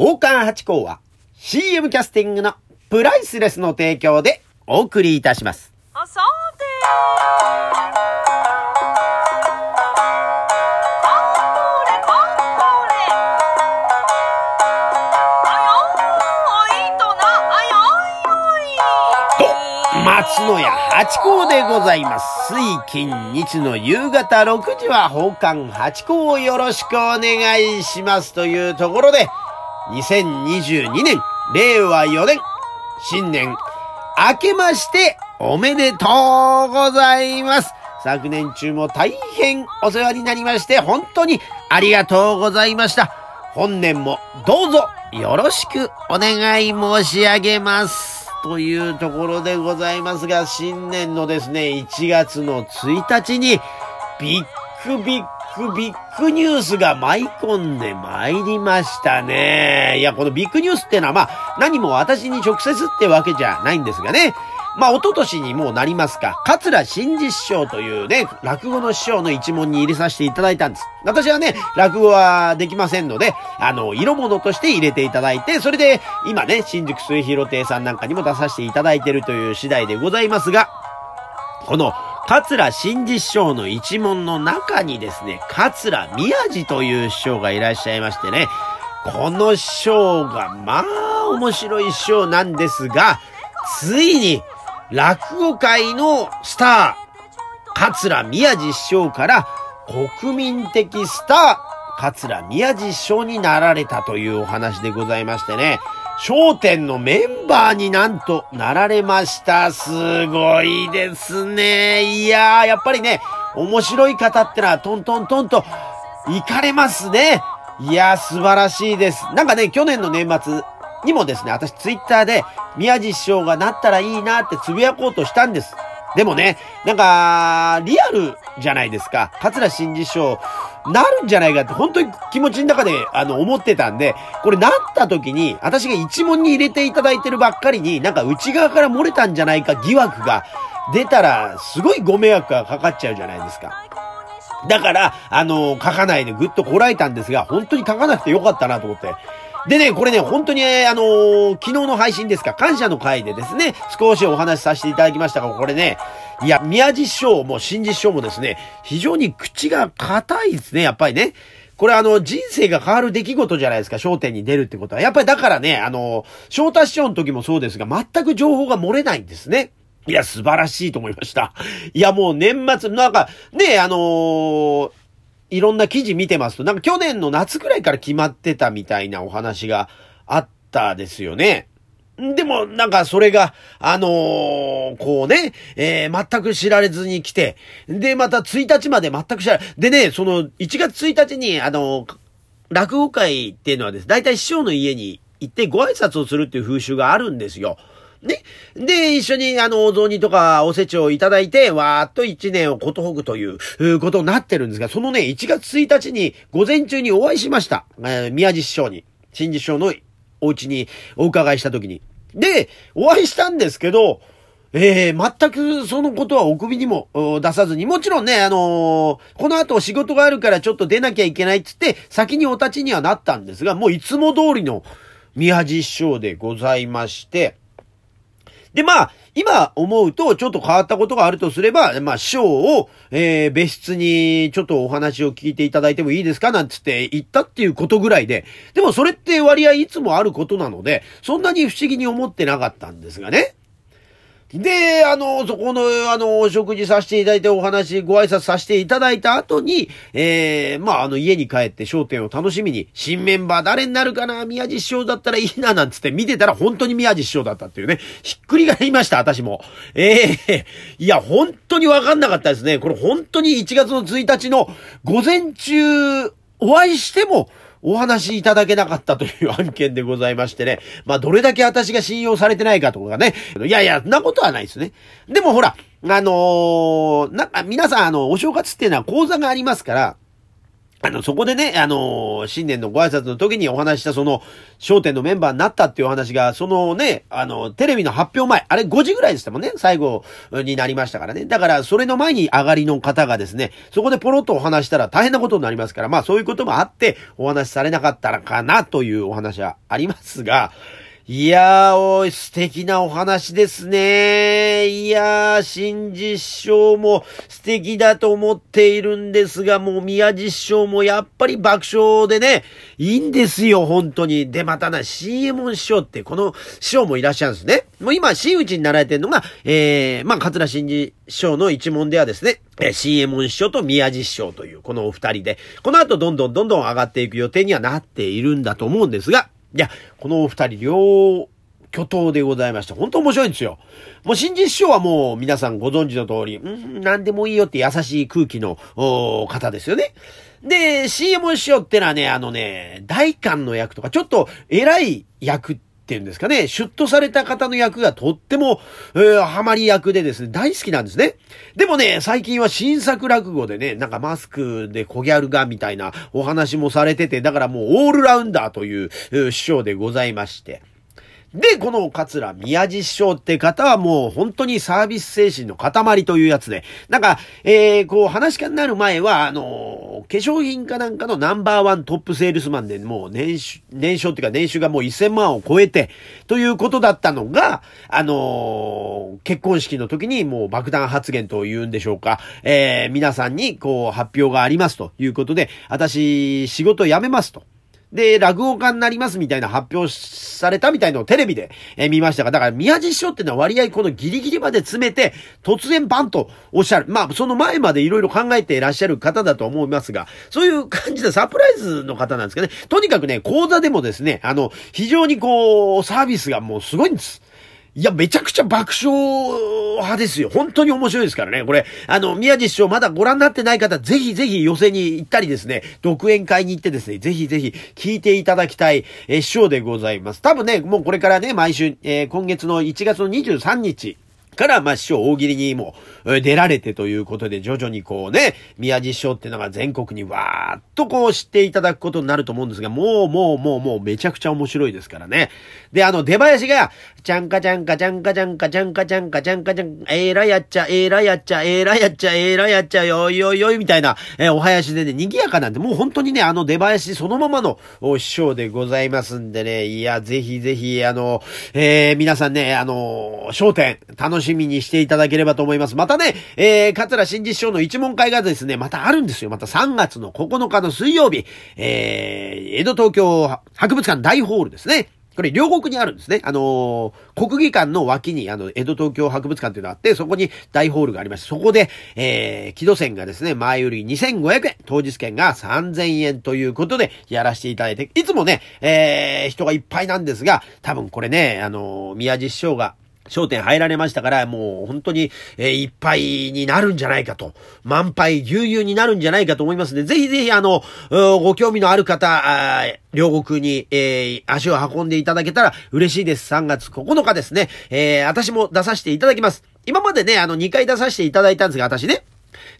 王冠八甲は CM キャスティングのプライスレスの提供でお送りいたします。あさてー、松野屋八甲でございます。水金日の夕方6時は宝冠八甲をよろしくお願いしますというところで、2022年、令和4年、新年、明けましておめでとうございます。昨年中も大変お世話になりまして、本当にありがとうございました。本年もどうぞよろしくお願い申し上げます。というところでございますが、新年のですね、1月の1日に、ビッグビッグビッグニュースが舞い込んで参りましたね。いや、このビッグニュースってのは、まあ、何も私に直接ってわけじゃないんですがね。まあ、一昨年にもうなりますか、桂真治師匠というね、落語の師匠の一門に入れさせていただいたんです。私はね、落語はできませんので、あの、色物として入れていただいて、それで、今ね、新宿末広亭さんなんかにも出させていただいてるという次第でございますが、この、桂真治師匠の一門の中にですね、桂宮治という師匠がいらっしゃいましてね、この師匠が、まあ、面白い師匠なんですが、ついに、落語界のスター、桂宮治師匠から国民的スター、桂宮治師匠になられたというお話でございましてね、商店のメンバーになんとなられました。すごいですね。いやー、やっぱりね、面白い方ってのはトントントンと行かれますね。いやー、素晴らしいです。なんかね、去年の年末にもですね、私ツイッターで宮地師匠がなったらいいなってつぶやこうとしたんです。でもね、なんか、リアルじゃないですか。桂真治師匠、なるんじゃないかって本当に気持ちの中で、あの、思ってたんで、これなった時に、私が一問に入れていただいてるばっかりに、なんか内側から漏れたんじゃないか疑惑が出たら、すごいご迷惑がかかっちゃうじゃないですか。だから、あの、書かないでぐっとこらえたんですが、本当に書かなくてよかったなと思って。でね、これね、本当に、あのー昨日の配信ですか、感謝の回でですね、少しお話しさせていただきましたが、これね、いや、宮地師匠も新地師匠もですね、非常に口が硬いですね、やっぱりね。これあの、人生が変わる出来事じゃないですか、焦点に出るってことは。やっぱりだからね、あの、翔太師匠の時もそうですが、全く情報が漏れないんですね。いや、素晴らしいと思いました。いや、もう年末、なんか、ね、あのーいろんな記事見てますと、なんか去年の夏くらいから決まってたみたいなお話があったですよね。でも、なんか、それが、あのーこうね、えー全く知られずに来て、で、また1日まで全く知られ、でね、その、1月1日に、あのー落語会っていうのはです、大体師匠の家に行ってご挨拶をするっていう風習があるんですよ。ね。で、一緒に、あの、お雑煮とかおせちをいただいて、わーっと一年をことほぐという、うことになってるんですが、そのね、1月1日に、午前中にお会いしました。えー宮地師匠に、新地師匠のお家にお伺いした時に。で、お会いしたんですけど、えー、全くそのことはお首にも出さずに、もちろんね、あのーこの後仕事があるからちょっと出なきゃいけないっつって、先にお立ちにはなったんですが、もういつも通りの宮地師匠でございまして、で、まあ、今思うとちょっと変わったことがあるとすれば、まあ、師匠を、えー、別室にちょっとお話を聞いていただいてもいいですかなんつって言ったっていうことぐらいで、でもそれって割合いつもあることなので、そんなに不思議に思ってなかったんですがね。で、あの、そこの、あの、お食事させていただいてお話、ご挨拶させていただいた後に、えー、まあ、あの、家に帰って焦点を楽しみに、新メンバー誰になるかな宮地師匠だったらいいな、なんつって見てたら本当に宮地師匠だったっていうね、ひっくり返りました、私も。ええいや、本当にわかんなかったですね。これ本当に1月の1日の午前中、お会いしても、お話しいただけなかったという案件でございましてね。まあ、どれだけ私が信用されてないかとかね。いやいや、んなことはないですね。でもほら、あのーなんか皆さん、あの、お正月っていうのは講座がありますから、あの、そこでね、あの新年のご挨拶の時にお話したその、商店のメンバーになったっていうお話が、そのね、あの、テレビの発表前、あれ5時ぐらいでしたもんね、最後になりましたからね。だから、それの前に上がりの方がですね、そこでポロッとお話したら大変なことになりますから、まあそういうこともあって、お話しされなかったらかなというお話はありますが、いやー、おい、素敵なお話ですね。いやー、新実証も素敵だと思っているんですが、もう宮実証もやっぱり爆笑でね、いいんですよ、本当に。で、またな、CM 師匠って、この師匠もいらっしゃるんですね。もう今、真打ちになられてるのが、えー、まあ、桂新司師匠の一門ではですね、えー、CM 師匠と宮実師匠という、このお二人で、この後どんどんどんどん上がっていく予定にはなっているんだと思うんですが、いや、このお二人、両巨頭でございまして、本当面白いんですよ。もう新人師匠はもう皆さんご存知の通り、うん、何でもいいよって優しい空気の方ですよね。で、CM 師匠ってのはね、あのね、大官の役とか、ちょっと偉い役ってっていうんですかね、シュッとされた方の役がとっても、えー、ハマり役でですね、大好きなんですね。でもね、最近は新作落語でね、なんかマスクで小ギャルがみたいなお話もされてて、だからもうオールラウンダーという師匠でございまして。で、この桂宮治師匠って方はもう本当にサービス精神の塊というやつで、なんか、えー、こう話し家になる前は、あのー、化粧品かなんかのナンバーワントップセールスマンでもう年収、年商っていうか年収がもう1000万を超えて、ということだったのが、あのー、結婚式の時にもう爆弾発言と言うんでしょうか、えー、皆さんにこう発表がありますということで、私仕事辞めますと。で、落語家になりますみたいな発表されたみたいのをテレビで、え見ましたが、だから宮地師匠っていうのは割合このギリギリまで詰めて、突然バンとおっしゃる。まあ、その前までいろいろ考えていらっしゃる方だと思いますが、そういう感じでサプライズの方なんですけどね。とにかくね、講座でもですね、あの、非常にこう、サービスがもうすごいんです。いや、めちゃくちゃ爆笑派ですよ。本当に面白いですからね。これ、あの、宮地師匠まだご覧になってない方、ぜひぜひ寄席に行ったりですね、独演会に行ってですね、ぜひぜひ聞いていただきたい、え師匠でございます。多分ね、もうこれからね、毎週、えー、今月の1月の23日、から、まあ、師匠大喜利にも出られてということで、徐々にこうね、宮地師匠ってのが全国にわーっとこう知っていただくことになると思うんですが、もうもうもうもうめちゃくちゃ面白いですからね。で、あの、出囃子が、ちゃんかちゃんかちゃんかちゃんかちゃんかちゃんかちゃんかちゃん、えーらやっちゃ、えーらやっちゃ、えーらやっちゃ、えーらやっちゃ、よいよいよいみたいな、えー、お囃子でね、賑やかなんで、もう本当にね、あの出囃子そのままの師匠でございますんでね、いや、ぜひぜひ、あの、えー、皆さんね、あの、焦点、楽ししみにしていただければと思います。またね、えー、桂新実賞の一問会がですね、またあるんですよ。また3月の9日の水曜日、えー、江戸東京博物館大ホールですね。これ両国にあるんですね。あのー、国技館の脇に、あの、江戸東京博物館っていうのがあって、そこに大ホールがありまして、そこで、えー、木戸線がですね、前より2500円、当日券が3000円ということで、やらせていただいて、いつもね、えー、人がいっぱいなんですが、多分これね、あのー、宮地師匠が、焦点入られましたから、もう本当に、えー、いっぱいになるんじゃないかと。満杯、ぎゅうぎゅうになるんじゃないかと思いますので、ぜひぜひあの、ご興味のある方、あ両国に、えー、足を運んでいただけたら嬉しいです。3月9日ですね。えー、私も出させていただきます。今までね、あの、2回出させていただいたんですが、私ね。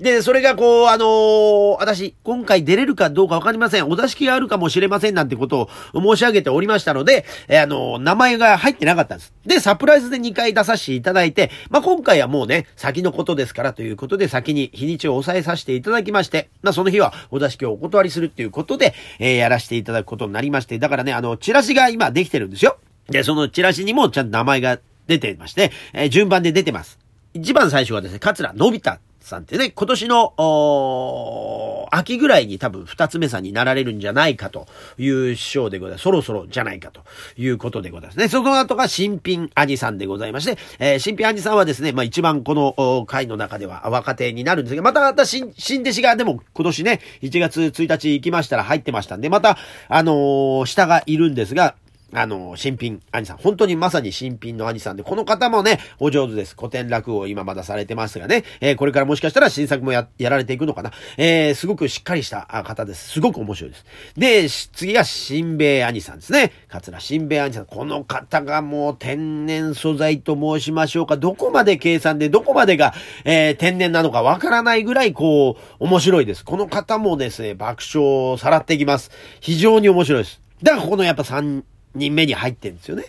で、それがこう、あのー、私、今回出れるかどうかわかりません。お座敷があるかもしれませんなんてことを申し上げておりましたので、えー、あのー、名前が入ってなかったんです。で、サプライズで2回出させていただいて、まあ、今回はもうね、先のことですからということで、先に日にちを抑えさせていただきまして、まあ、その日はお座敷をお断りするっていうことで、えー、やらせていただくことになりまして、だからね、あの、チラシが今できてるんですよ。で、そのチラシにもちゃんと名前が出てまして、えー、順番で出てます。一番最初はですね、桂のび太さんってね、今年の、秋ぐらいに多分二つ目さんになられるんじゃないかという師匠でございます。そろそろじゃないかということでございますね。その後が新品兄さんでございまして、えー、新品兄さんはですね、まあ一番この会の中では若手になるんですが、またまた新、新弟子がでも今年ね、1月1日行きましたら入ってましたんで、また、あのー、下がいるんですが、あの、新品兄さん。本当にまさに新品の兄さんで、この方もね、お上手です。古典落語を今まだされてますがね、えーこれからもしかしたら新作もや、やられていくのかな。えーすごくしっかりした方です。すごく面白いです。で、し次が新兵衛兄さんですね。桂新兵衛兄さん。この方がもう天然素材と申しましょうか。どこまで計算で、どこまでが、えー天然なのかわからないぐらい、こう、面白いです。この方もですね、爆笑をさらっていきます。非常に面白いです。だからここのやっぱ3人目に入ってるんですよね。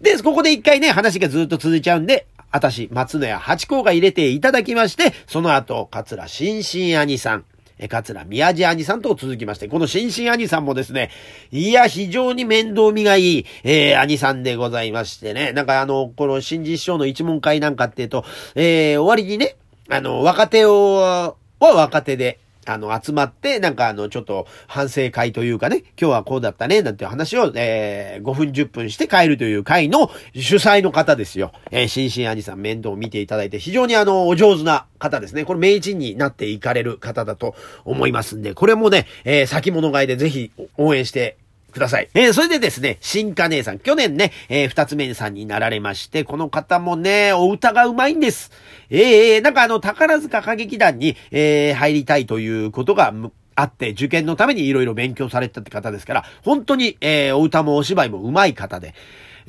で、ここで一回ね、話がずっと続いちゃうんで、私、松野屋八甲が入れていただきまして、その後、桂新進兄さん、え、桂宮地兄さんと続きまして、この新進兄さんもですね、いや、非常に面倒見がいい、えー兄さんでございましてね、なんかあの、この新実師匠の一問会なんかっていうと、えー終わりにね、あの、若手を、は若手で、あの、集まって、なんかあの、ちょっと反省会というかね、今日はこうだったね、なんて話を、えー、5分10分して帰るという会の主催の方ですよ。えー、新進兄さん面倒を見ていただいて、非常にあの、お上手な方ですね。これ名人になっていかれる方だと思いますんで、これもね、えー、先物買いでぜひ応援してください。えーそれでですね、新華姉さん、去年ね、えー二つ目さんになられまして、この方もね、お歌がうまいんです。えーなんかあの、宝塚歌劇団に、えー入りたいということが、あって、受験のためにいろいろ勉強されたって方ですから、本当に、えーお歌もお芝居もうまい方で。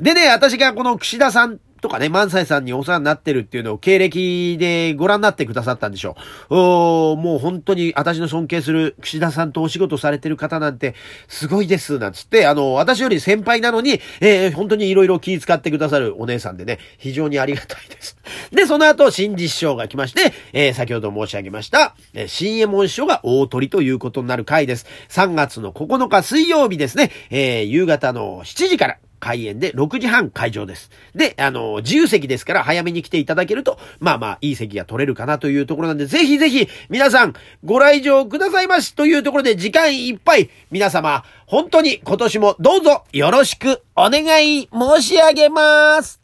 でね、私がこの串田さんとかね、萬斎さんにお世話になってるっていうのを経歴でご覧になってくださったんでしょう。おもう本当に私の尊敬する串田さんとお仕事されてる方なんてすごいです、なんつって、あの、私より先輩なのに、えー本当にいろいろ気遣ってくださるお姉さんでね、非常にありがたいです。で、その後、新実師匠が来まして、えー先ほど申し上げました、えー新右衛門師匠が大鳥ということになる回です。3月の9日水曜日ですね、えー夕方の7時から、開演で6時半会場です。で、あの、自由席ですから早めに来ていただけると、まあまあ、いい席が取れるかなというところなんで、ぜひぜひ、皆さん、ご来場くださいましというところで、時間いっぱい、皆様、本当に今年もどうぞよろしくお願い申し上げます。